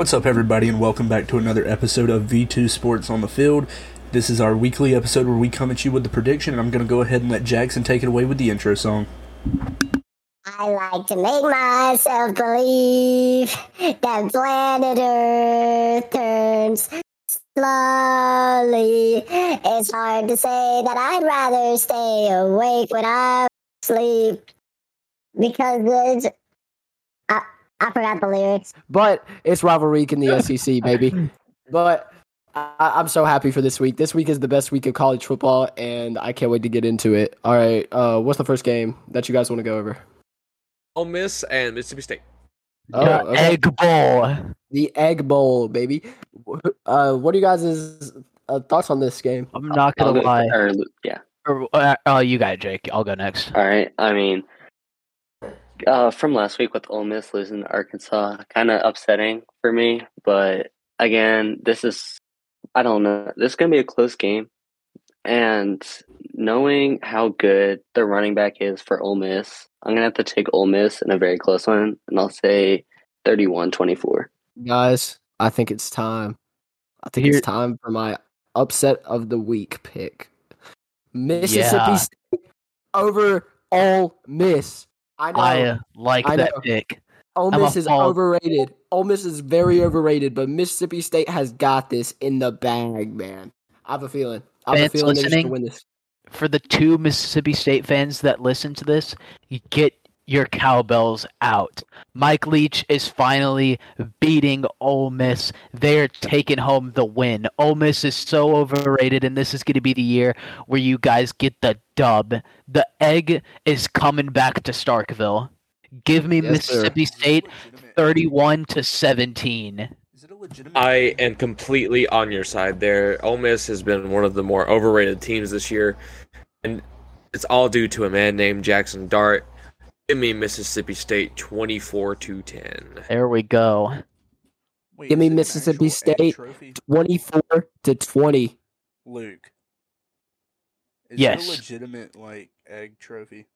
What's up, everybody, and welcome back to another episode of V2 Sports on the Field. This is our weekly episode where we come at you with the prediction, and I'm going to go ahead and let Jackson take it away with the intro song. I like to make myself believe that planet Earth turns slowly. It's hard to say that I'd rather stay awake when I sleep because it's. I, I forgot the lyrics. but it's rivalry week in the SEC, baby. But I, I'm so happy for this week. This week is the best week of college football, and I can't wait to get into it. All right, uh, what's the first game that you guys want to go over? Ole Miss and Mississippi State. Oh, The okay. Egg Bowl. the Egg Bowl, baby. Uh, what are you guys' uh, thoughts on this game? I'm not I'll gonna go- lie. or, yeah. Or, uh, oh, you got it, Jake. I'll go next. All right. I mean, uh, from last week with Ole Miss losing to Arkansas, kind of upsetting for me. But again, this is I don't know. This is gonna be a close game, and knowing how good the running back is for Ole Miss, I'm gonna have to take Ole Miss in a very close one, and I'll say 31-24. Guys, I think it's time. I think Here- it's time for my upset of the week pick. Mississippi Yeah. State over Ole Miss. I know. I uh, like I that know. pick. Ole Miss is fall- overrated. Ole Miss is very overrated, but Mississippi State has got this in the bag, man. I have a feeling. I have a feeling they're listening? win this. For the two Mississippi State fans that listen to this, you get your cowbells out. Mike Leach is finally beating Ole Miss. They're taking home the win. Ole Miss is so overrated, and this is going to be the year where you guys get the dub. The egg is coming back to Starkville. Give me Yes, sir. Mississippi State 31 to 17. Is it a legitimate? I am completely on your side there. Ole Miss has been one of the more overrated teams this year, and it's all due to a man named Jackson Dart. Give me Mississippi State 24 to 10. There we go. Wait, Give me Mississippi State. 24 to 20. Luke. Is Yes. it a legitimate like egg trophy?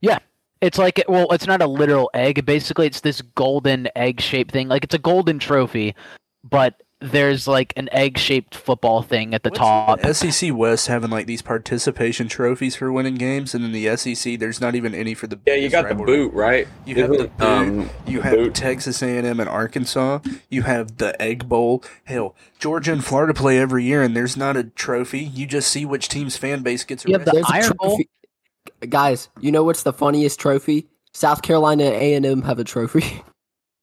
Yeah. It's like well, it's not a literal egg. Basically, it's this golden egg-shaped thing. Like it's a golden trophy, but there's like an egg-shaped football thing at the What's top. The SEC West having like these participation trophies for winning games, and in the SEC, there's not even any for the. Yeah, you biggest got the boot, right? You have the boot. um, You have boot. Texas A&M and Arkansas. You have the Egg Bowl. Hell, Georgia and Florida play every year, and there's not a trophy. You just see which team's fan base gets You have the arrested. There's a Iron Bowl? Guys, you know what's the funniest trophy? South Carolina A&M have a trophy.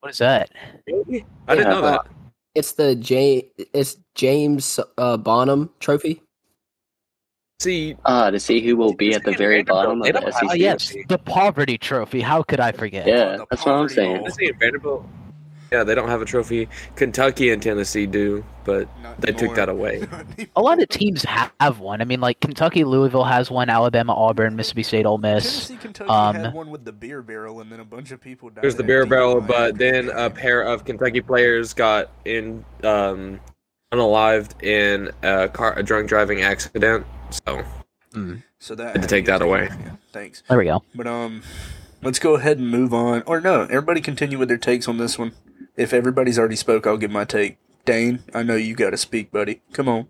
What is that? I didn't Yeah. know that. It's the J it's James uh, Bonham trophy. See, Uh, to see who will be at the very bottom of the SEC. have Oh yes, the poverty trophy. How could I forget? Yeah, The that's what I'm saying. bowl. Tennessee Vanderbilt. Yeah, they don't have a trophy. Kentucky and Tennessee do, but Not they took that away. A lot of teams have one. I mean, like Kentucky, Louisville has one. Alabama, Auburn, Mississippi State, Ole Miss. Tennessee, Kentucky um, had one with the beer barrel, and then a bunch of people died. There's the beer DUI. barrel, but then a pair of Kentucky players got in um, unalived in a car a drunk driving accident. So so that Had to take that away. Yeah, thanks. There we go. But um, let's go ahead and move on. Or no, everybody continue with their takes on this one. If everybody's already spoke, I'll give my take. Dane, I know you got to speak, buddy. Come on.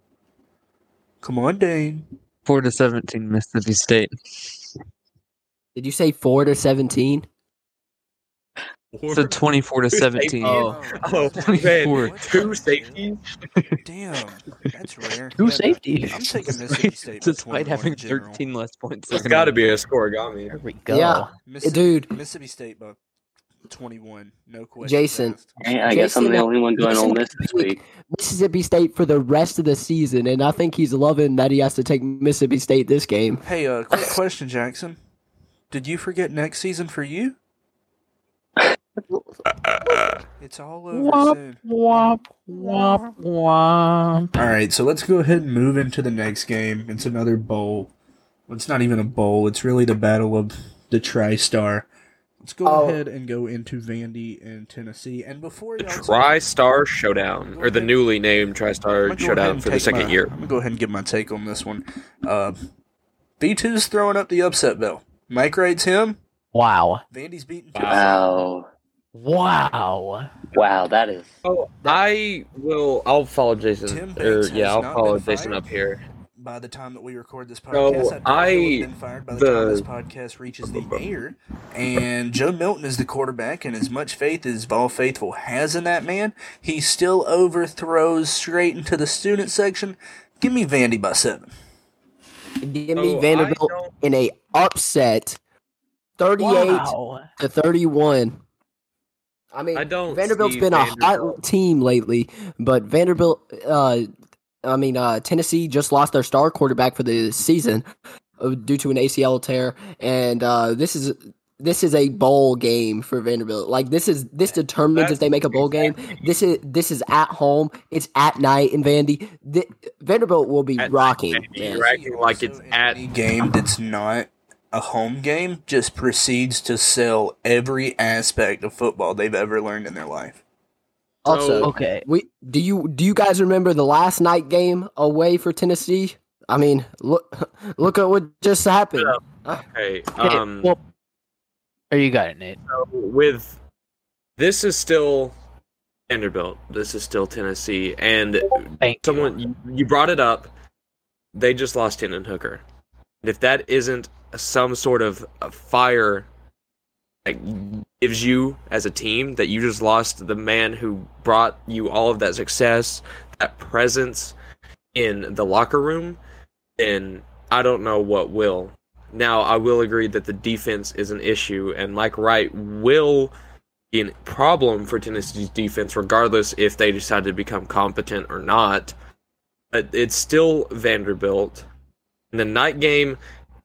Come on, Dane. Four to seventeen, Mississippi State. Did you say 4 to 17? So twenty-four to seventeen. Oh. Oh, Twenty-four. man, two safeties. Damn, that's rare. Two Yeah, safeties. I'm taking Mississippi State. by Despite having in general. thirteen less points. It's than got to be a scorigami. There we go. Yeah. Missi- Dude. Mississippi State by 21. No question. Jason. Hey, I guess I'm the only one going Jason Ole Miss this week. Mississippi State for the rest of the season, and I think he's loving that he has to take Mississippi State this game. Hey, uh, quick question, Jackson. Did you forget next season for you? It's all over Womp, soon. womp, womp, womp. All right, so let's go ahead and move into the next game. It's another bowl. It's not even a bowl. It's really the battle of the TriStar. Let's go Oh. ahead and go into Vandy and Tennessee. And before The y'all Tri-Star Showdown, or the newly named I'm Tri-Star gonna go ahead Showdown for the second my- year. I'm gonna go ahead and give my take on this one. Uh, V2's throwing up the upset bell. Mike rates him. Wow. Vandy's beating Tennessee. Wow. Wow. Wow, that is. Oh, I will. I'll follow Jason. Tim Or yeah, I'll follow Jason fired. up here. By the time that we record this So, podcast, I, I been fired by the, time this podcast reaches the air. And Joe Milton is the quarterback, and as much faith as Vol Faithful has in that man, he still overthrows straight into the student section. Give me Vandy by seven. Give me So, Vanderbilt in a upset, thirty-eight Wow. to thirty-one. I mean, I don't Vanderbilt's been a hot team lately, but Vanderbilt, uh, I mean, uh, Tennessee just lost their star quarterback for the season uh, due to an ACL tear, and uh, this is this is a bowl game for Vanderbilt. Like this is this determines if they make a bowl game. This is this is at home. It's at night in Vandy. Th- Vanderbilt will be At rocking. Vandy. man. You're acting like it's at- any game that's not a home game just proceeds to sell every aspect of football they've ever learned in their life. Also, Okay. We do you do you guys remember the last night game away for Tennessee? I mean, look look at what just happened. Okay. Okay, Um. well, or you got it, Nate. so with this is still Vanderbilt. This is still Tennessee, and Thank someone you, you brought it up. They just lost Hendon Hooker. And if that isn't some sort of a fire that gives you as a team that you just lost the man who brought you all of that success, that presence in the locker room, then I don't know what will. Now I will agree that the defense is an issue, and Mike Wright will be a problem for Tennessee's defense, regardless if they decide to become competent or not. But it's still Vanderbilt. And the night game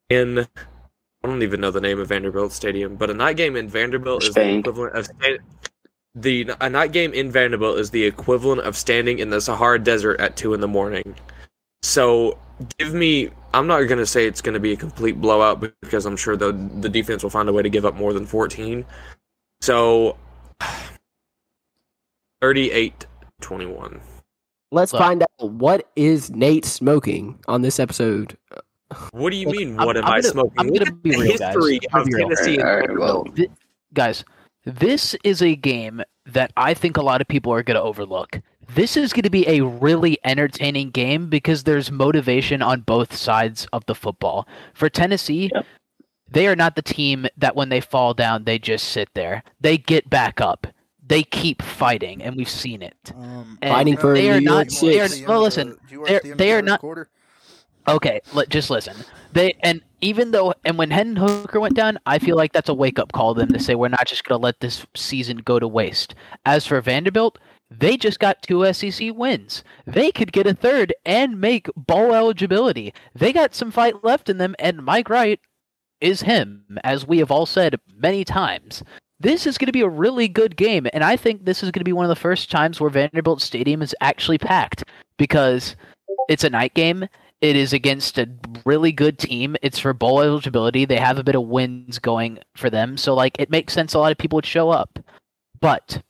in I don't even know the name of Vanderbilt Stadium, but a night game in Vanderbilt is the equivalent of sta- the a night game in Vanderbilt is the equivalent of standing in the Sahara Desert at two in the morning. So give me. I'm not going to say it's going to be a complete blowout because I'm sure the the defense will find a way to give up more than 14. So 38-21. Let's Look. find out what is Nate smoking on this episode. What do you Look, mean? I'm- What am I'm gonna- smoking? I'm gonna be real, guys. history I'm of real. Tennessee and Alright, Vanderbilt. well, guys, this is a game that I think a lot of people are going to overlook. This is going to be a really entertaining game because there's motivation on both sides of the football. For Tennessee, Yep. they are not the team that when they fall down, they just sit there. They get back up. They keep fighting, and we've seen it. Um, Fighting for they are New not. York They are, Six. no, listen. they're- they are not- Okay, let, just listen. They and even though and when Hendon Hooker went down, I feel like that's a wake up call to them to say we're not just going to let this season go to waste. As for Vanderbilt, they just got two SEC wins. They could get a third and make bowl eligibility. They got some fight left in them, and Mike Wright is him, as we have all said many times. This is going to be a really good game, and I think this is going to be one of the first times where Vanderbilt Stadium is actually packed because it's a night game. It is against a really good team. It's for bowl eligibility. They have a bit of wins going for them, so like it makes sense. A lot of people would show up, but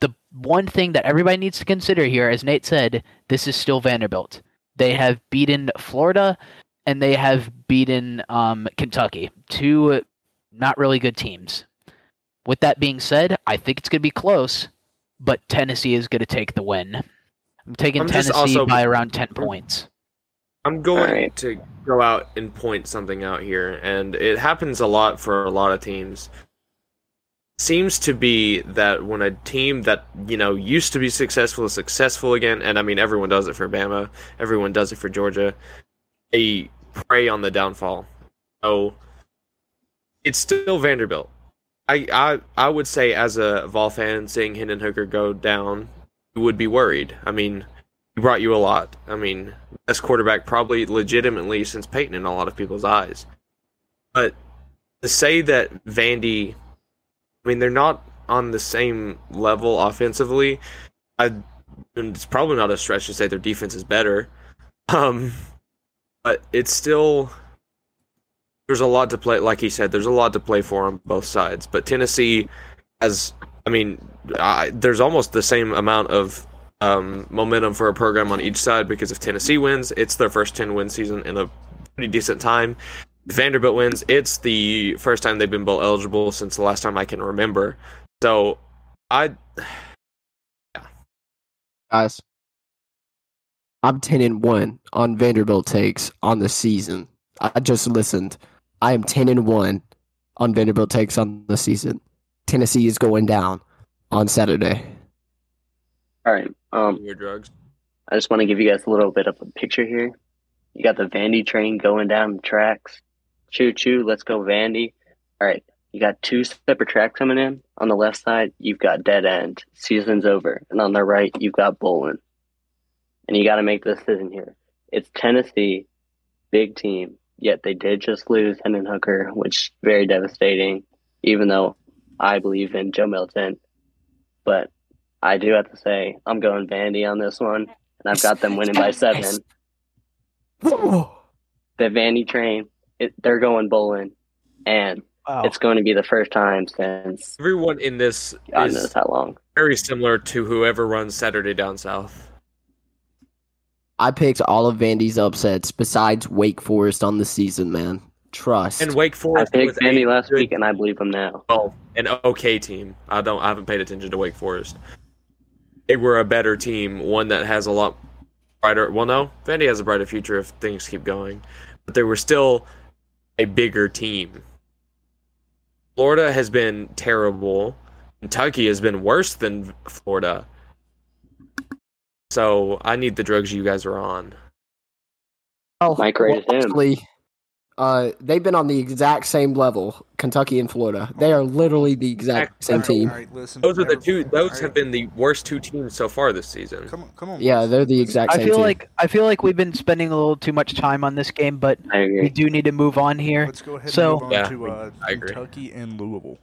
the one thing that everybody needs to consider here, as Nate said, this is still Vanderbilt. They have beaten Florida, and they have beaten um, Kentucky, two not really good teams. With that being said, I think it's going to be close, but Tennessee is going to take the win. I'm taking I'm Tennessee also- by around 10 points. I'm going Alright. to go out and point something out here, and it happens a lot for a lot of teams. Seems to be that when a team that you know used to be successful is successful again, and I mean everyone does it for Bama, everyone does it for Georgia, they prey on the downfall. So it's still Vanderbilt. I I I would say as a Vol fan, seeing Hendon Hooker go down, you would be worried. I mean, he brought you a lot. I mean, best quarterback probably legitimately since Peyton in a lot of people's eyes. But to say that Vandy, I mean, they're not on the same level offensively. I, it's probably not a stretch to say their defense is better. Um, but it's still there's a lot to play. Like he said, there's a lot to play for on both sides. But Tennessee has, I mean, I, there's almost the same amount of um, momentum for a program on each side because if Tennessee wins, it's their first 10 win season in a pretty decent time. If Vanderbilt wins, it's the first time they've been bowl eligible since the last time I can remember. So I Yeah. guys. I'm ten and one on Vanderbilt takes on the season. I just listened. I am ten and one on Vanderbilt takes on the season. Tennessee is going down on Saturday. All right. Um, Your drugs. I just want to give you guys a little bit of a picture here. You got the Vandy train going down the tracks. Choo choo, let's go Vandy. All right. You got two separate tracks coming in. On the left side, you've got dead end. Season's over. And on the right, you've got bowling. And you got to make the decision here. It's Tennessee, big team. Yet they did just lose Hendon Hooker, which is very devastating. Even though I believe in Joe Milton, but I do have to say I'm going Vandy on this one, and I've got them winning by seven. The Vandy train, it, they're going bowling, and Wow. it's going to be the first time since Everyone in this God is knows how long. very similar to whoever runs Saturday Down South. I picked all of Vandy's upsets besides Wake Forest on the season, man. Trust. And Wake Forest. I picked Vandy last week, and I believe them now. Oh, an okay team. I don't. I haven't paid attention to Wake Forest. They were a better team, one that has a lot brighter. Well, no, Vandy has a brighter future if things keep going, but they were still a bigger team. Florida has been terrible. Kentucky has been worse than Florida. So I need the drugs you guys are on. oh, Mike rated him. Actually, uh, they've been on the exact same level, Kentucky and Florida. They are literally the exact same team. All right, listen. Those are the two. Those all have been the worst two teams so far this season. Come on, come on. Yeah, they're the exact I same feel team. like I feel like we've been spending a little too much time on this game, but we do need to move on here. Let's go ahead So- and move on Yeah, to uh, Kentucky and Louisville.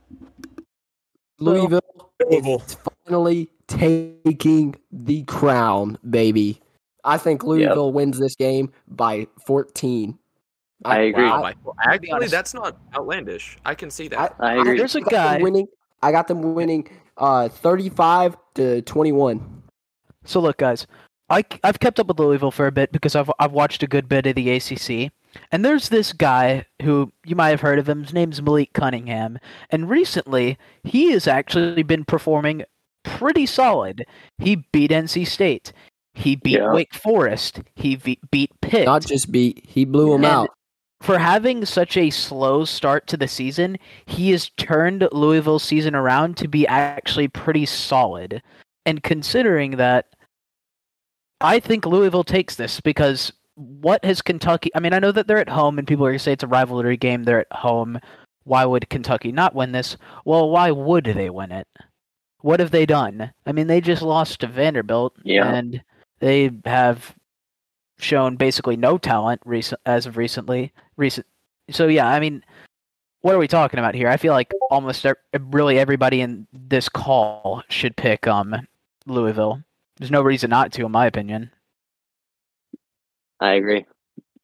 Louisville Louisville. is finally taking the crown, baby. I think Louisville wins this game by 14. I agree. Wow, I, Michael. Actually, honest. that's not outlandish. I can see that. I, I agree. There's a got them guy. winning. I got them winning uh 35 to 21. So look, guys, I I've kept up with Louisville for a bit because I've I've watched a good bit of the ACC, and there's this guy who you might have heard of him. His name's Malik Cunningham, and recently he has actually been performing pretty solid. He beat NC State. He beat Yeah. Wake Forest. He beat Pitt. Not just beat, he blew them And out. For having such a slow start to the season, he has turned Louisville's season around to be actually pretty solid. And considering that, I think Louisville takes this because what has Kentucky? I mean, I know that they're at home and people are going to say it's a rivalry game. They're at home. Why would Kentucky not win this? Well, why would they win it? What have they done? I mean, they just lost to Vanderbilt, Yeah. and they have shown basically no talent recent as of recently. Recent. So yeah, I mean, what are we talking about here? I feel like almost ev- really everybody in this call should pick um Louisville. There's no reason not to, in my opinion. I agree.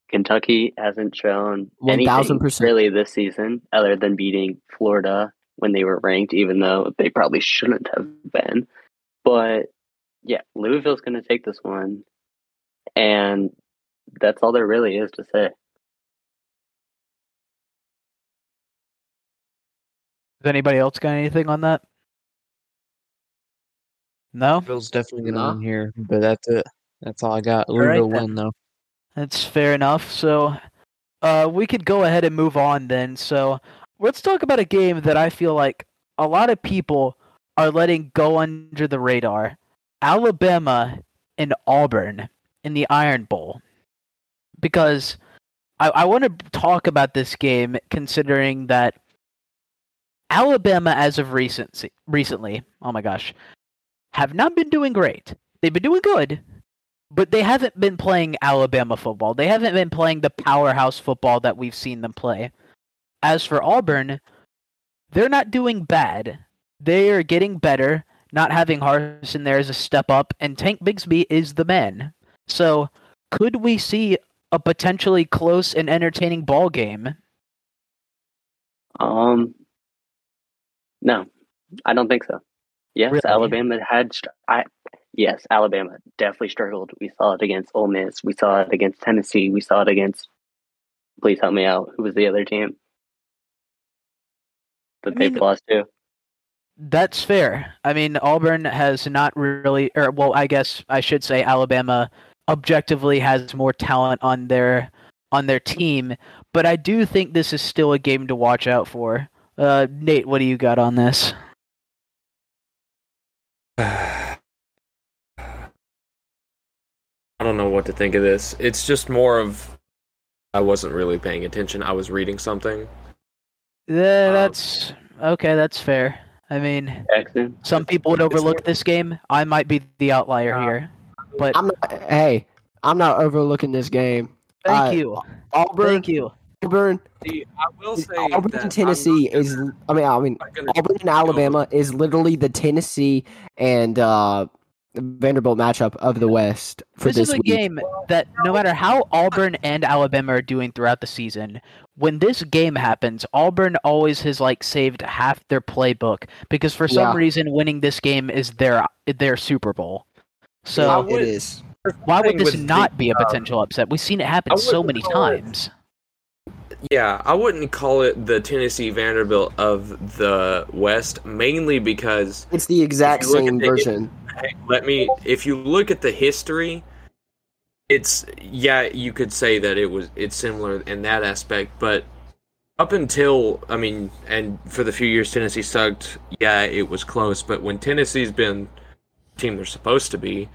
Kentucky hasn't shown anything 1000%. really this season other than beating Florida when they were ranked, even though they probably shouldn't have been. But yeah, Louisville's going to take this one. And that's all there really is to say. Does anybody else got anything on that? No, Bill's definitely gonna Nah. win here, but that's it. That's all I got. right, Louisville then. win though. that's fair enough. So, uh, we could go ahead and move on then. So, let's talk about a game that I feel like a lot of people are letting go under the radar. Alabama and Auburn in the Iron Bowl. Because I, I want to talk about this game considering that Alabama, as of recent, recently, oh my gosh, have not been doing great. They've been doing good, but they haven't been playing Alabama football. They haven't been playing the powerhouse football that we've seen them play. As for Auburn, they're not doing bad. They are getting better. Not having Harsin there is a step up, and Tank Bigsby is the man. So, could we see a potentially close and entertaining ball game? Um, no, I don't think so. Yes, Really? Alabama had. Str- I yes, Alabama definitely struggled. We saw it against Ole Miss. We saw it against Tennessee. We saw it against. Please help me out. Who was the other team that I they've lost to? That's fair. I mean, Auburn has not really, or well, I guess I should say Alabama objectively has more talent on their on their team, but I do think this is still a game to watch out for. Uh, Nate, what do you got on this? I don't know what to think of this. It's just more of I wasn't really paying attention. I was reading something. Yeah, Um, that's okay. That's fair. I mean, Jackson. some people would overlook this game. I might be the outlier Uh, here, but I'm not, hey, I'm not overlooking this game. thank uh, you, Auburn, thank you. Auburn, See, I will say Auburn and Tennessee I'm is. I mean, I mean, I'm not gonna- Auburn and Alabama is literally the Tennessee and uh, Vanderbilt matchup of the West for this, this, is a week. game that no matter how Auburn and Alabama are doing throughout the season, when this game happens, Auburn always has like saved half their playbook because for some Yeah. reason winning this game is their their Super Bowl. So would- it is. why would this not the, be a uh, potential upset? We've seen it happen so many call it- times. Yeah, I wouldn't call it the Tennessee Vanderbilt of the West, mainly because It's the exact If you look same the- version. hey, let me. If you look at the history, it's yeah, you could say that it was it's similar in that aspect, but up until I mean, and for the few years Tennessee sucked, yeah, it was close. But when Tennessee's been the team they're supposed to be,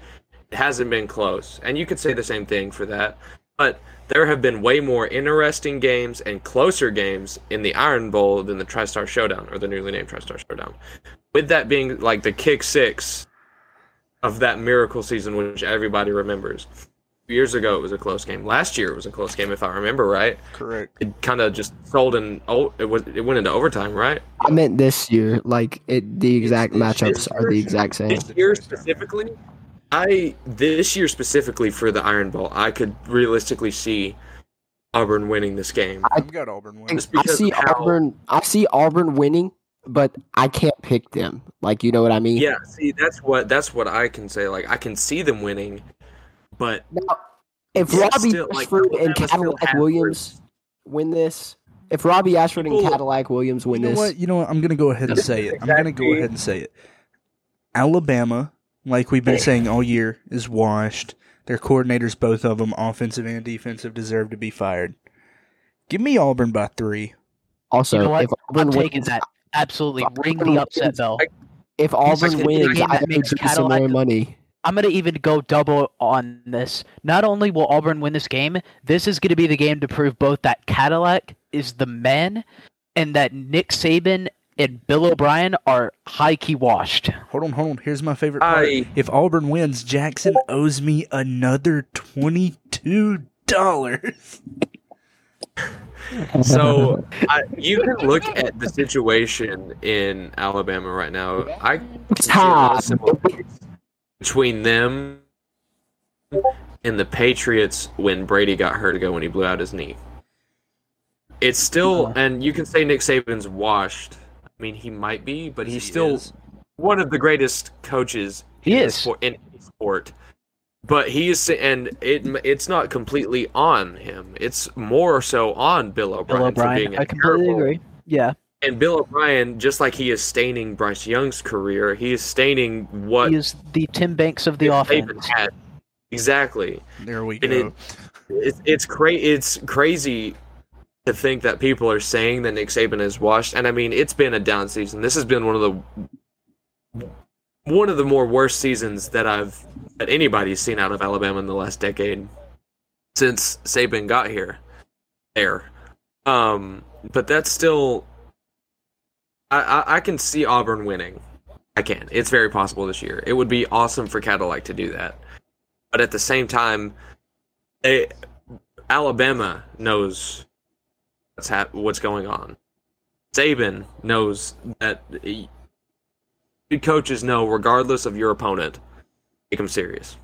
it hasn't been close, and you could say the same thing for that. But there have been way more interesting games and closer games in the Iron Bowl than the TriStar Showdown or the newly named TriStar Showdown. With that being like the kick six of that miracle season, which everybody remembers. Years ago, it was a close game. Last year, it was a close game, if I remember right. Correct. It kind of just sold in. Oh, it was. It went into overtime, right? I meant this year. Like it, the exact It's- matchups it's- are the exact same. This year specifically, I this year specifically for the Iron Bowl, I could realistically see Auburn winning this game. I've got Auburn winning. I see how- Auburn. I see Auburn winning, but I can't pick them. Like you know what I mean? Yeah, see, that's what that's what I can say. Like, I can see them winning, but Now, if Robbie still, like, Ashford and Cadillac has Williams win this, if Robbie Ashford and Cadillac Williams You win know this, what? You know what? I'm gonna go ahead and say it. I'm gonna go ahead and say it. Alabama, like we've been saying all year, is washed. Their coordinators, both of them, offensive and defensive, deserve to be fired. Give me Auburn by three. also You know if Auburn I'm taking wins, that. Absolutely, ring the upset bell. if Auburn wins, I that owe Jason some more Cadillac- money. I'm gonna even go double on this. Not only will Auburn win this game, this is gonna be the game to prove both that Cadillac is the man, and that Nick Saban and Bill O'Brien are high key washed. Hold on, hold on. Here's my favorite part. I If Auburn wins, Jackson owes me another twenty-two dollars. so I, you can look at the situation in Alabama right now. I It's between them and the Patriots when Brady got hurt ago when he blew out his knee. It's still, and you can say Nick Saban's washed. I mean, he might be, but he's He still is. one of the greatest coaches He in is. sport, in any sport. But he is, and it it's not completely on him. It's more so on Bill O'Brien, Bill for O'Brien, I completely terrible- agree. Yeah, And Bill O'Brien, just like he is staining Bryce Young's career, he is staining what he is the Tim Banks of the Saban offense. had. Exactly. There we And go. it- It's it's cra- It's crazy to think that people are saying that Nick Saban is washed. And I mean, it's been a down season. This has been one of the one of the more worst seasons that I've that anybody's seen out of Alabama in the last decade since Saban got here. There, um, but that's still. I, I I can see Auburn winning. I can. It's very possible this year. It would be awesome for Cadillac to do that, but at the same time, they, Alabama knows what's hap- what's going on. Saban knows that he- the coaches know, regardless of your opponent, take them serious,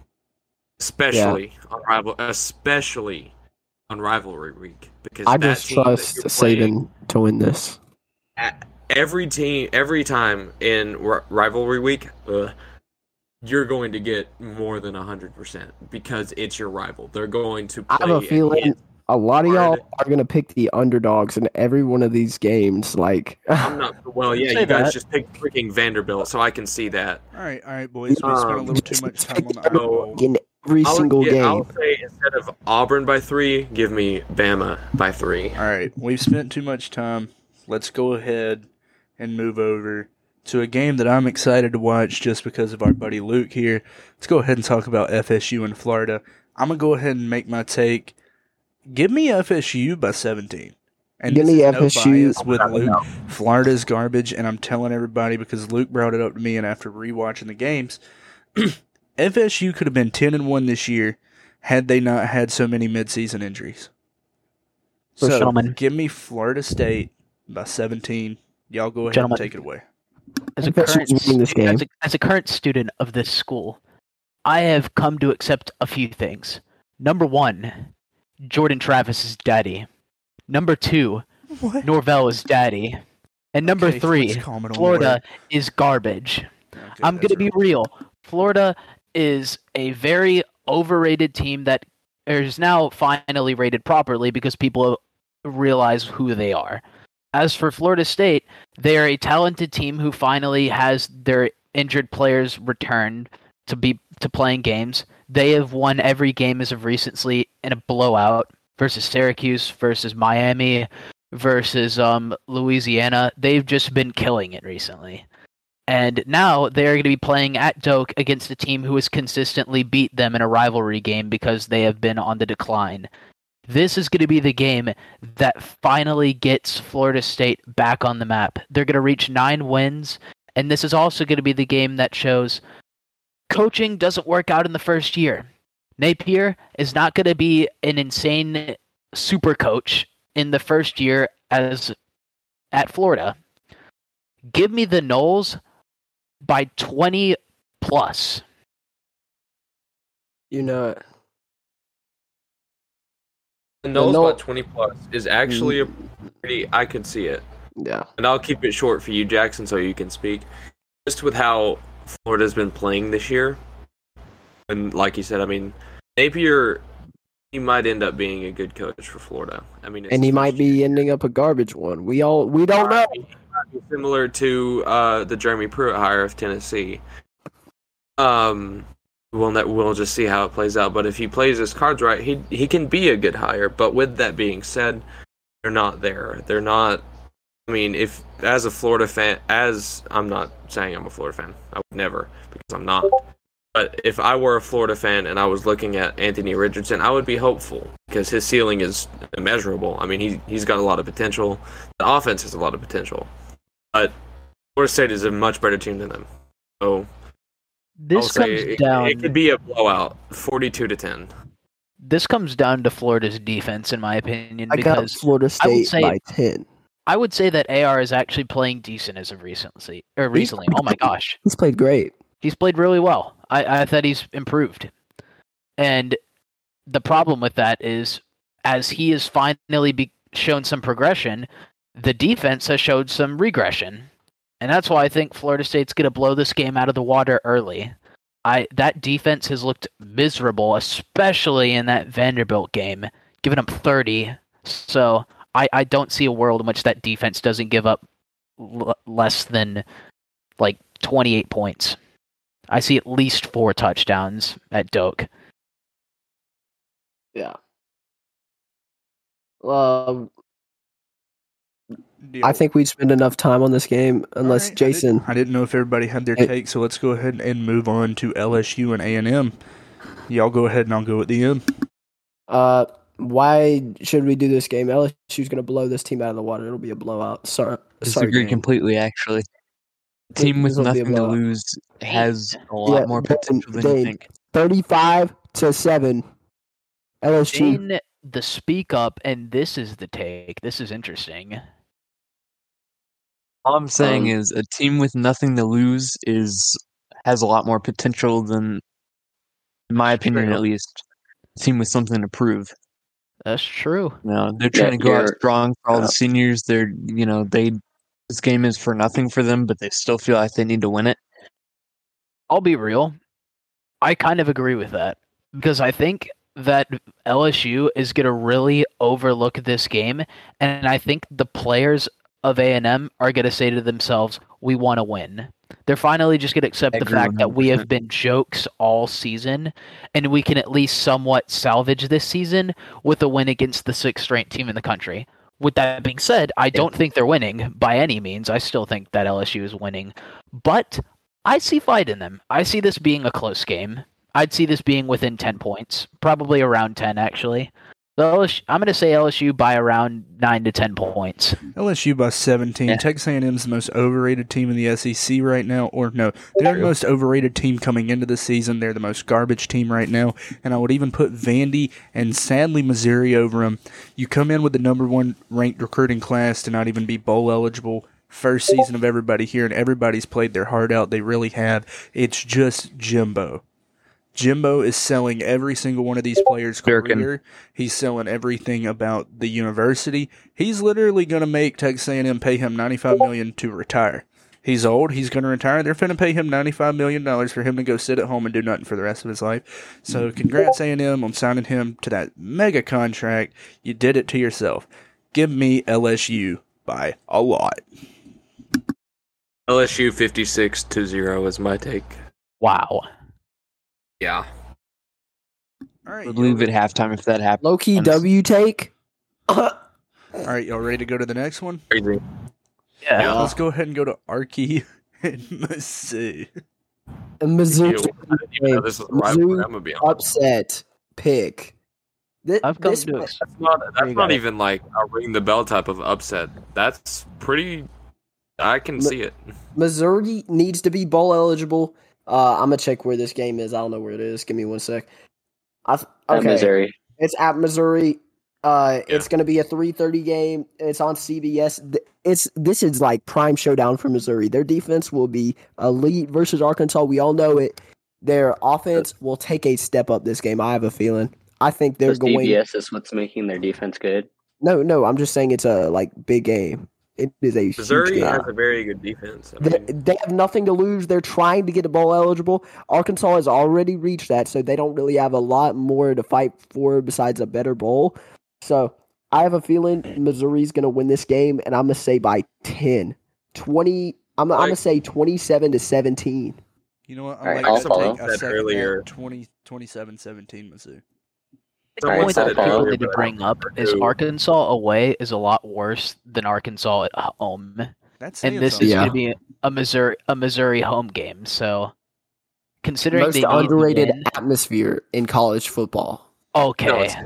especially on rival, especially on rivalry week because I just trust Saban to win this. Every team every time in r- rivalry week uh, you're going to get more than 100% because it's your rival they're going to play I have a feeling. against- a lot of y'all are gonna pick the underdogs in every one of these games. Like, I'm not. Well, yeah, you guys that. just picked freaking Vanderbilt, so I can see that. All right, all right, boys. We spent a Um, little too much time on the Pick in every I'll, single yeah, game. I'll say instead of Auburn by three, give me Bama by three. All right, we've spent too much time. Let's go ahead and move over to a game that I'm excited to watch just because of our buddy Luke here. Let's go ahead and talk about FSU in Florida. I'm gonna go ahead and make my take. Give me FSU by 17. And Give me is no FSU. with Luke. Florida's garbage, and I'm telling everybody because Luke brought it up to me, and after rewatching the games, FSU could have been 10 and one this year had they not had so many midseason injuries. For So. Gentlemen. give me Florida State by 17. Y'all go ahead Gentlemen. and take it away. as a current this stu- as a, as a current student of this school, I have come to accept a few things. Number one, Jordan Travis is daddy. Number two, What? Norvell is daddy. And number three, Florida is garbage. I'm going to be real. Florida is a very overrated team that is now finally rated properly because people realize who they are. As for Florida State, they are a talented team who finally has their injured players return to be to playing games. They have won every game as of recently in a blowout versus Syracuse, versus Miami, versus um, Louisiana. They've just been killing it recently. And now they're going to be playing at Doak against a team who has consistently beat them in a rivalry game because they have been on the decline. This is going to be the game that finally gets Florida State back on the map. They're going to reach nine wins, and this is also going to be the game that shows coaching doesn't work out in the first year. Napier is not going to be an insane super coach in the first year as at Florida. Give me the Noles by 20 plus. You know, The Noles Noel- by 20 plus is actually a pretty. I could see it. yeah. And I'll keep it short for you, Jackson, so you can speak. Just with how Florida's been playing this year, and like you said, I mean, Napier, he might end up being a good coach for Florida. I mean, it's And he might first be year. ending up a garbage one. We all we don't know. Similar to uh, the Jeremy Pruitt hire of Tennessee. Um, we'll ne- we'll just see how it plays out. But if he plays his cards right, he he can be a good hire. But with that being said, they're not there. They're not. I mean, if as a Florida fan, as I'm not saying I'm a Florida fan, I would never because I'm not. But if I were a Florida fan and I was looking at Anthony Richardson, I would be hopeful because his ceiling is immeasurable. I mean, he he's got a lot of potential. The offense has a lot of potential, but Florida State is a much better team than them. So This I'll comes it, down. it could be a blowout, forty-two to ten. this comes down to Florida's defense, in my opinion, I got because Florida I would State say- by ten. I would say that AR is actually playing decent as of recently. Or recently, oh my gosh, He's played great. he's played really well. I, I thought he's improved, and the problem with that is, as he has finally be- shown some progression, the defense has showed some regression, and that's why I think Florida State's going to blow this game out of the water early. I that defense has looked miserable, especially in that Vanderbilt game, giving up 30. So I, I don't see a world in which that defense doesn't give up l- less than like 28 points. I see at least four touchdowns at Doak. Yeah. Um, Deal. I think we'd spend enough time on this game unless Alright, I didn't- Jason. I didn't know if everybody had their Hey. take, so let's go ahead and move on to LSU and A and M. Y'all go ahead and I'll go at the end. Uh, why should we do this game? LSU's going to blow this team out of the water. It'll be a blowout. Sorry, sorry. Disagree gang. completely. Actually, a team with This will be a nothing to lose has a lot Yeah, more Dane- potential than Dane. you think. Thirty-five to seven. LSU. Jane, the speak up, and this is the take. This is interesting. All I'm saying Um, is a team with nothing to lose is has a lot more potential than, in my opinion, True. at least, a team with something to prove. That's true. You know, they're trying Yeah, to go out strong for all yeah. the seniors. They're, you know, they this game is for nothing for them, but they still feel like they need to win it. I'll be real. I kind of agree with that because I think that LSU is going to really overlook this game, and I think the players of A&M are going to say to themselves, "We want to win." They're finally just going to accept the fact that we have been jokes all season, and we can at least somewhat salvage this season with a win against the sixth-ranked team in the country. With that being said, I don't think they're winning by any means. I still think that LSU is winning, but I see fight in them. I see this being a close game. I'd see this being within 10 points, probably around 10 actually. LSU, I'm going to say LSU by around 9 to 10 points. LSU by 17. Yeah. Texas A&M's the most overrated team in the SEC right now, or no, they're the most overrated team coming into the season. They're the most garbage team right now, and I would even put Vandy and sadly Missouri over them. You come in with the number one ranked recruiting class to not even be bowl eligible. First season of everybody here, and everybody's played their heart out. They really have. It's just Jimbo. Jimbo is selling every single one of these players' Durkin. career. He's selling everything about the university. He's literally going to make Texas A&M pay him ninety-five million to retire. He's old. He's going to retire. They're going to pay him ninety-five million dollars for him to go sit at home and do nothing for the rest of his life. So, congrats A&M on signing him to that mega contract. You did it to yourself. Give me LSU by a lot. LSU 56 to 0 is my take. Wow. Yeah. All right, would leave y'all at halftime if that happened. Low key W take. All right, y'all ready to go to the next one? Crazy. Yeah. Yeah. Let's go ahead and go to Arky and Mizzou. Missouri Ew, I didn't even know this was a rivalry. I'm gonna be honest. upset pick. Thi- I've come to ma- That's not, you not even like a ring the bell type of upset. That's pretty. I can Mi- see it. Missouri needs to be bowl eligible. Uh, I'm gonna check where this game is. I don't know where it is. Give me one sec. I th- At Missouri. it's at Missouri. Uh, Yeah. it's gonna be a 3:30 game. It's on CBS. It's this is like prime showdown for Missouri. Their defense will be elite versus Arkansas. We all know it. Their offense will take a step up this game. I have a feeling. I think they're Because going. DBS is what's making their defense good. No, no, I'm just saying it's a like big game. It is a Missouri game. has a very good defense. I They, mean, they have nothing to lose. They're trying to get a bowl eligible. Arkansas has already reached that, so they don't really have a lot more to fight for besides a better bowl. So I have a feeling Missouri's going to win this game, and I'm going to say by 10. 20, I'm, I'm going to say 27 to 17. You know what? All right, like I'll to follow. take- I Said second earlier. that 20, 27-17 Mizzou. The Alright, point so that far, people need to bring up is Arkansas away is a lot worse than Arkansas at home, That's and this something. is Yeah. going to be a Missouri a Missouri home game. So, considering Most they need underrated win- atmosphere in college football. okay, No, it's-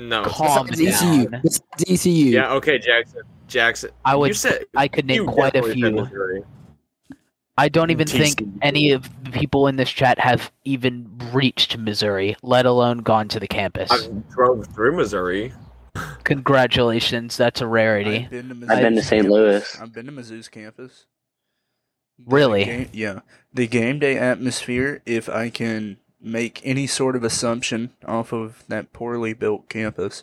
no. it's- Calm Besides down. ECU. Besides ECU. Yeah. Okay, Jackson. Jackson. I You would said I could name quite a definitely said few. Missouri. I don't even think any of the people in this chat have even reached Missouri, let alone gone to the campus. I drove through Missouri. Congratulations, that's a rarity. I've been to, I've been to St. campus. Louis. I've been to Mizzou's campus. The Really? game- yeah. The game day atmosphere, if I can make any sort of assumption off of that poorly built campus,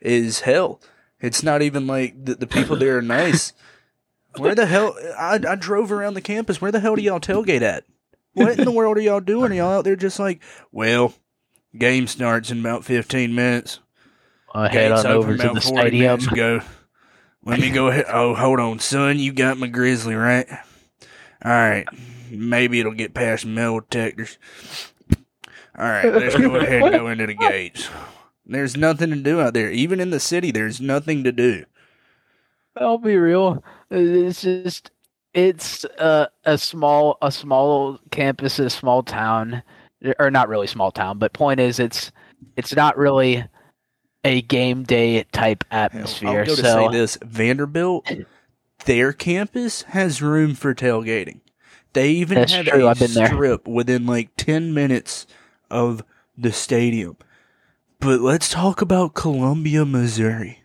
is hell. It's not even like the, the people there are nice. Where the hell? I, I drove around the campus. Where the hell do y'all tailgate at? What in the world are y'all doing? Are y'all out there just like, well, game starts in about 15 minutes. I head Gates on over to about the 40 stadium. minutes ago. Let me go ahead. Oh, hold on, son. You got my grizzly, right? All right. Maybe it'll get past metal detectors. All right, let's go ahead and go into the gates. There's nothing to do out there. Even in the city, there's nothing to do. I'll be real. It's just it's uh, a small a small campus, a small town, or not really small town. But point is, it's it's not really a game day type atmosphere. I'll go to so say this: Vanderbilt, their campus has room for tailgating. They even have true, a been there. strip within like ten minutes of the stadium. But let's talk about Columbia, Missouri,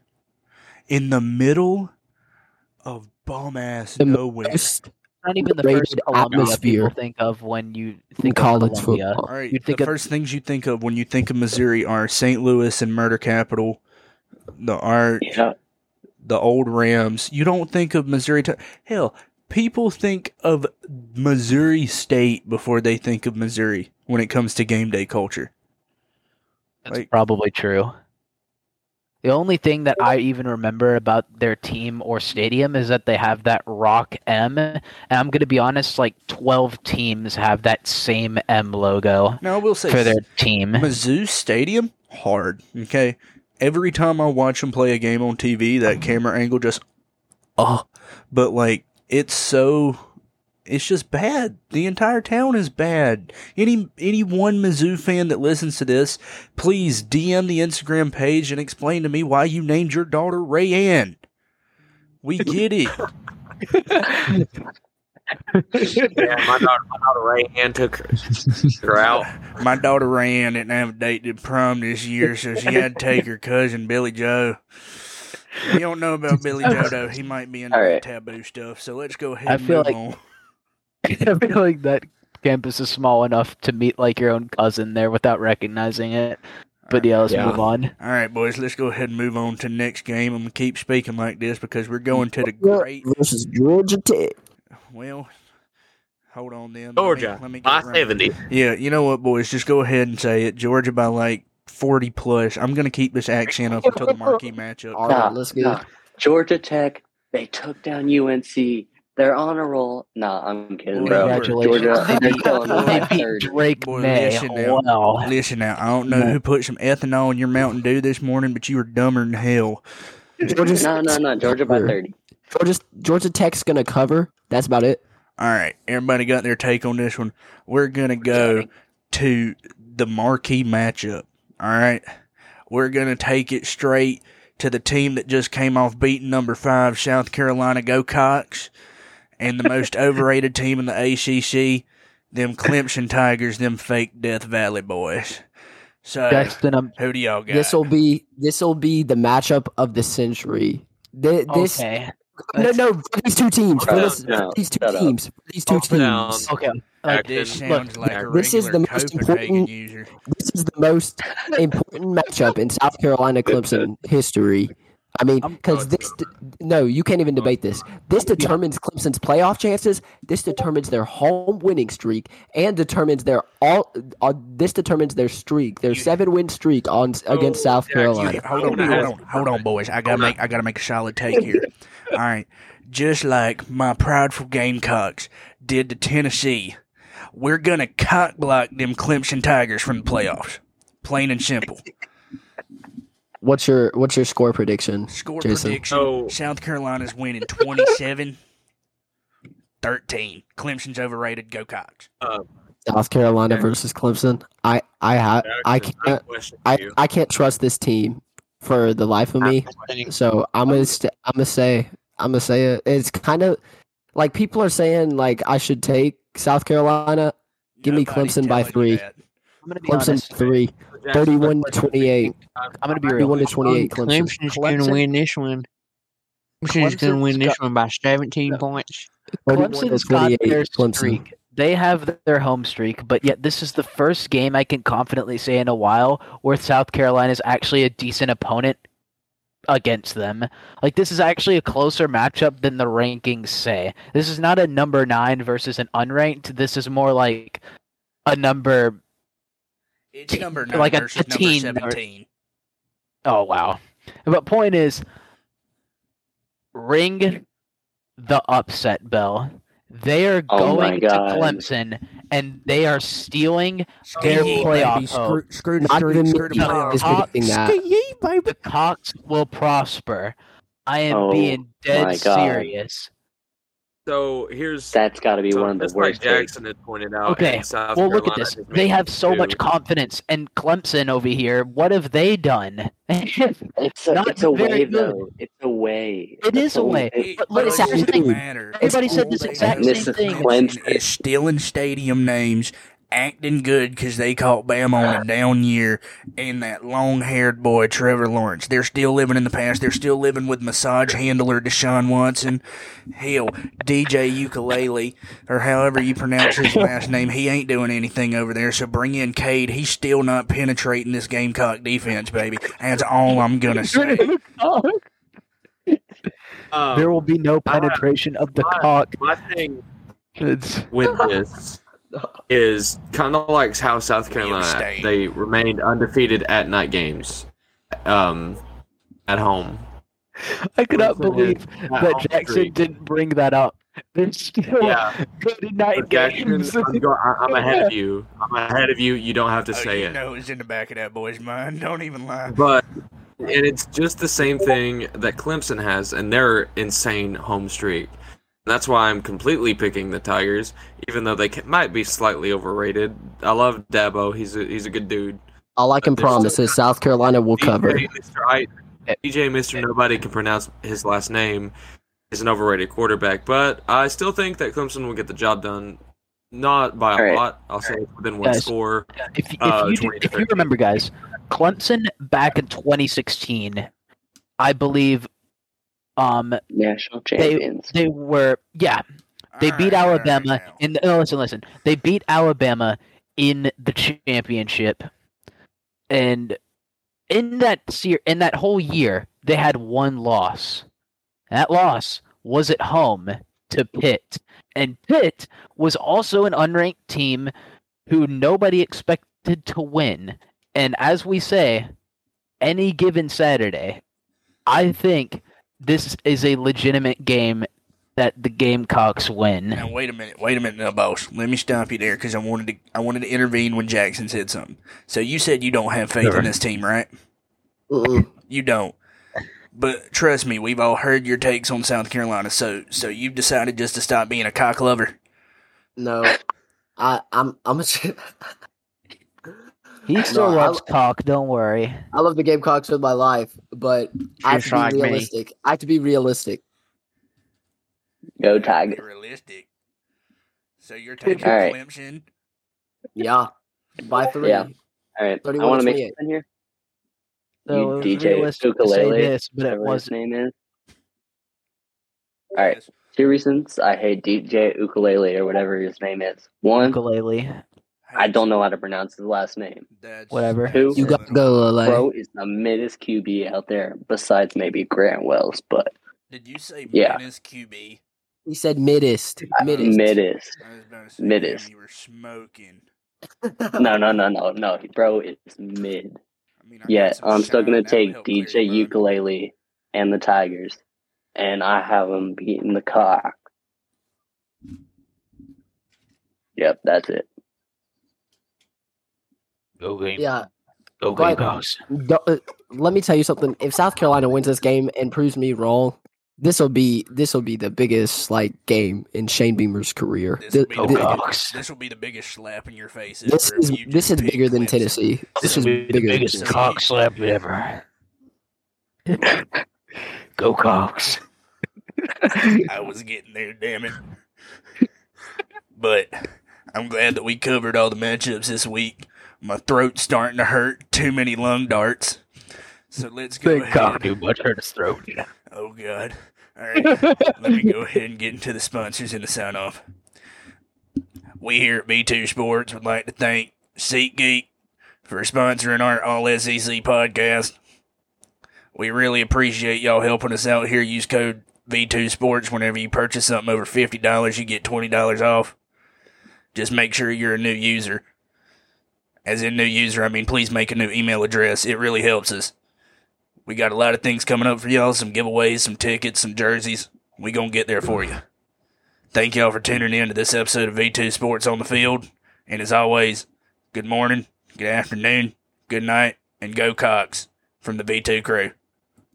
in the middle of bum ass The nowhere. Most not even the first Columbia atmosphere people think of when you think college of Columbia. football. All right, You'd think the of- first things you think of when you think of Missouri are St. Louis and murder capital, the art, Yeah. the old Rams. You don't think of Missouri. T- Hell, people think of Missouri State before they think of Missouri when it comes to game day culture. That's Like- probably true. The only thing that I even remember about their team or stadium is that they have that Rock M, and I'm gonna be honest, like 12 teams have that same M logo Now I will say for their team. Mizzou Stadium hard. Okay, every time I watch them play a game on TV, that camera angle just oh, but like it's so. It's just bad. The entire town is bad. Any any one Mizzou fan that listens to this, please DM the Instagram page and explain to me why you named your daughter Rayanne. We get it. yeah, my daughter, my daughter Rayanne took her, her out. My daughter Rayanne didn't have a date to prom this year, so she had to take her cousin Billy Joe. You don't know about Billy Joe though. He might be into right. taboo stuff. So let's go ahead I and feel move like- on. I feel like that campus is small enough to meet like your own cousin there without recognizing it. But yeah, let's Yeah. move on. All right, boys, let's go ahead and move on to the next game. I'm gonna keep speaking like this because we're going to the great. versus Georgia Tech. Well, hold on then. Let me- Georgia let me get by it right. seventy. Yeah, you know what, boys? Just go ahead and say it. Georgia by like 40 plus. I'm gonna keep this accent up until the marquee matchup. All right, Nah, let's get nah. Georgia Tech, they took down UNC. They're on a roll. Nah, I'm kidding, bro. Congratulations. Georgia, They they're beat, killing them they by beat 30. Drake Boy, May. listen now. Wow. Listen now, I don't know who put some ethanol in your Mountain Dew this morning, but you were dumber than hell. Georgia. No, no, no. Georgia by 30. Georgia, Georgia Tech's gonna cover. That's about it. All right, everybody got their take on this one. We're gonna go to the marquee matchup. All right, we're gonna take it straight to the team that just came off beating number five South Carolina Go-Cox, and the most overrated team in the ACC, them Clemson Tigers, them fake Death Valley boys. So, Justin, I'm who do y'all got? This will be this will be the matchup of the century. Th- This okay. no no for these two teams for, this, for these two teams for these two teams. Okay. Like, this Look, like this is the most Copenhagen important- user. This is the most important matchup in South Carolina Clemson history. I mean, because no, this no, you can't even debate this. This determines Clemson's playoff chances. This determines their home winning streak, and determines their all. Uh, this determines their streak, their seven win streak on against South Carolina. You- hold on, hold on, hold on, boys. I gotta make I gotta make a solid take here. All right, just like my prideful Gamecocks did to Tennessee, we're gonna cock block them Clemson Tigers from the playoffs. Plain and simple. What's your what's your score prediction? Score Jason. prediction: So- South Carolina's winning 27 13. Clemson's overrated. Go Cox. Um, South Carolina Okay. versus Clemson. I I ha- I I can't a question for I. I can't trust this team for the life of me. So I'm gonna st- I'm gonna say I'm gonna say it. It's kind of like people are saying like I should take South Carolina. Give me Clemson by three. that. I'm gonna be Clemson honest. three. Jackson, 31 my to question- 28. I'm gonna be real. 31 to 28 Clemson. Clemson's going to win this one. Clemson's going to win Clemson's this one by 17 points. Clemson's got their Clemson. streak. They have their home streak, but yet this is the first game I can confidently say in a while where South Carolina is actually a decent opponent against them. Like this is actually a closer matchup than the rankings say. This is not a number nine versus an unranked. This is more like a number. It's number nine Like a- versus a number teen or- 17. Oh wow! But point is, ring the upset bell. They are Oh going to Clemson, and they are stealing their Ski, playoff baby. hope. Screw, screw, Not screw, even screw me the playoffs. is predicting that. Ski, baby. the Cox will prosper. I am Oh being dead my God. serious. So here's That's got to be so one of the just like worst takes. Jackson had pointed out. Okay, and South Well, look at this. They have so much confidence, and Clemson over here. What have they done? It's a, it's a way, good. though. It's a way. It is a way. It But look, it's doesn't thing. matter. Everybody It's said this exact same thing. Clemson. Is stealing stadium names, acting good because they caught Bama on a down year, and that long-haired boy Trevor Lawrence. They're still living in the past. They're still living with massage handler Deshaun Watson. Hell, DJ Ukulele, or however you pronounce his last name, he ain't doing anything over there. So bring in Cade. He's still not penetrating this Gamecock defense, baby. That's all I'm gonna say. Um, there will be no penetration of the my- cock. my thing with this is kind of like how South Carolina they remained undefeated at night games, um, at home. I could not believe that Jackson streak. didn't bring that up. They're still Yeah. good night Jackson, games. I'm, go- I- I'm ahead of you. I'm ahead of you. You don't have to Oh, say you it. know it's in the back of that boy's mind. Don't even lie. But and it's just the same thing that Clemson has, and their insane home streak. That's why I'm completely picking the Tigers, even though they can, might be slightly overrated. I love Dabo; he's a, he's a good dude. All I can But promise still- is South Carolina will cover. DJ, Mr. I, DJ, Mr. Nobody can pronounce his last name, is an overrated quarterback. But I still think that Clemson will get the job done, not by a All right. lot. I'll say within one Guys. score. If, if Uh, you do, if you remember, guys, Clemson back in 2016, I believe, um, National they champions. they were yeah they beat All right, all right Alabama now. in the, no listen listen they beat Alabama in the championship, and in that se- in that whole year they had one loss. That loss was at home to Pitt, and Pitt was also an unranked team who nobody expected to win. And as we say, any given Saturday, I think this is a legitimate game that the Gamecocks win. Now wait a minute, wait a minute, now, boss. Let me stop you there because I wanted to, I wanted to intervene when Jackson said something. So you said you don't have faith Sure. in this team, right? Mm-mm. You don't. But trust me, we've all heard your takes on South Carolina. So, so you've decided just to stop being a cock lover. No, I, I'm I'm a. He still No, I- loves cock, don't worry. I love the Gamecocks with my life, but I have to be like me. realistic. I have to be realistic. Go Be Tigers. realistic. So you're taking All right. Clemson. Yeah, by three. Yeah. All right, I 31 want to to make 28. something here. So You it was DJ realistic to Ukulele, this, but it Whatever his was name is. All right. Two reasons I hate DJ Ukulele or whatever his name is. One, ukulele. I don't know how to pronounce his last name. That's Whatever. Who You got to go, LA. Bro is the middest QB out there, besides maybe Grant Wells, but Did you say Yeah. minus QB? He said middest. Uh, middest. middest. I was about to say, Middest. You were smoking. No, no, no, no, no. Bro is mid. I mean, I Yeah, I'm still gonna take help clear DJ your. Ukulele and the Tigers, and I have them beating the cock. Yep, that's it. Go game. Yeah. Go But- Gamecocks. Don't- uh, let me tell you something. If South Carolina wins this game and proves me wrong, this will be this will be the biggest like game in Shane Beamer's career. This will, be the Go biggest, this will be the biggest slap in your face. this is this is bigger than Clemson. Tennessee. This is will be the bigger than biggest Tennessee. cock slap ever. Go Cox. I was getting there, damn it. But I'm glad that we covered all the matchups this week. My throat's starting to hurt. Too many lung darts. So let's go Big cock too much hurt his throat. Oh God! All right, let me go ahead and get into the sponsors and the sign off. We here at V2 Sports would like to thank SeatGeek for sponsoring our All SEC podcast. We really appreciate y'all helping us out here. Use code V2 Sports whenever you purchase something over fifty dollars, you get twenty dollars off. Just make sure you're a new user. As in new user, I mean please make a new email address. It really helps us. We got a lot of things coming up for y'all, some giveaways, some tickets, some jerseys. We gonna get there for you. Thank y'all for tuning in to this episode of V2 Sports on the Field. And as always, good morning, good afternoon, good night, and go Cox from the V2 crew.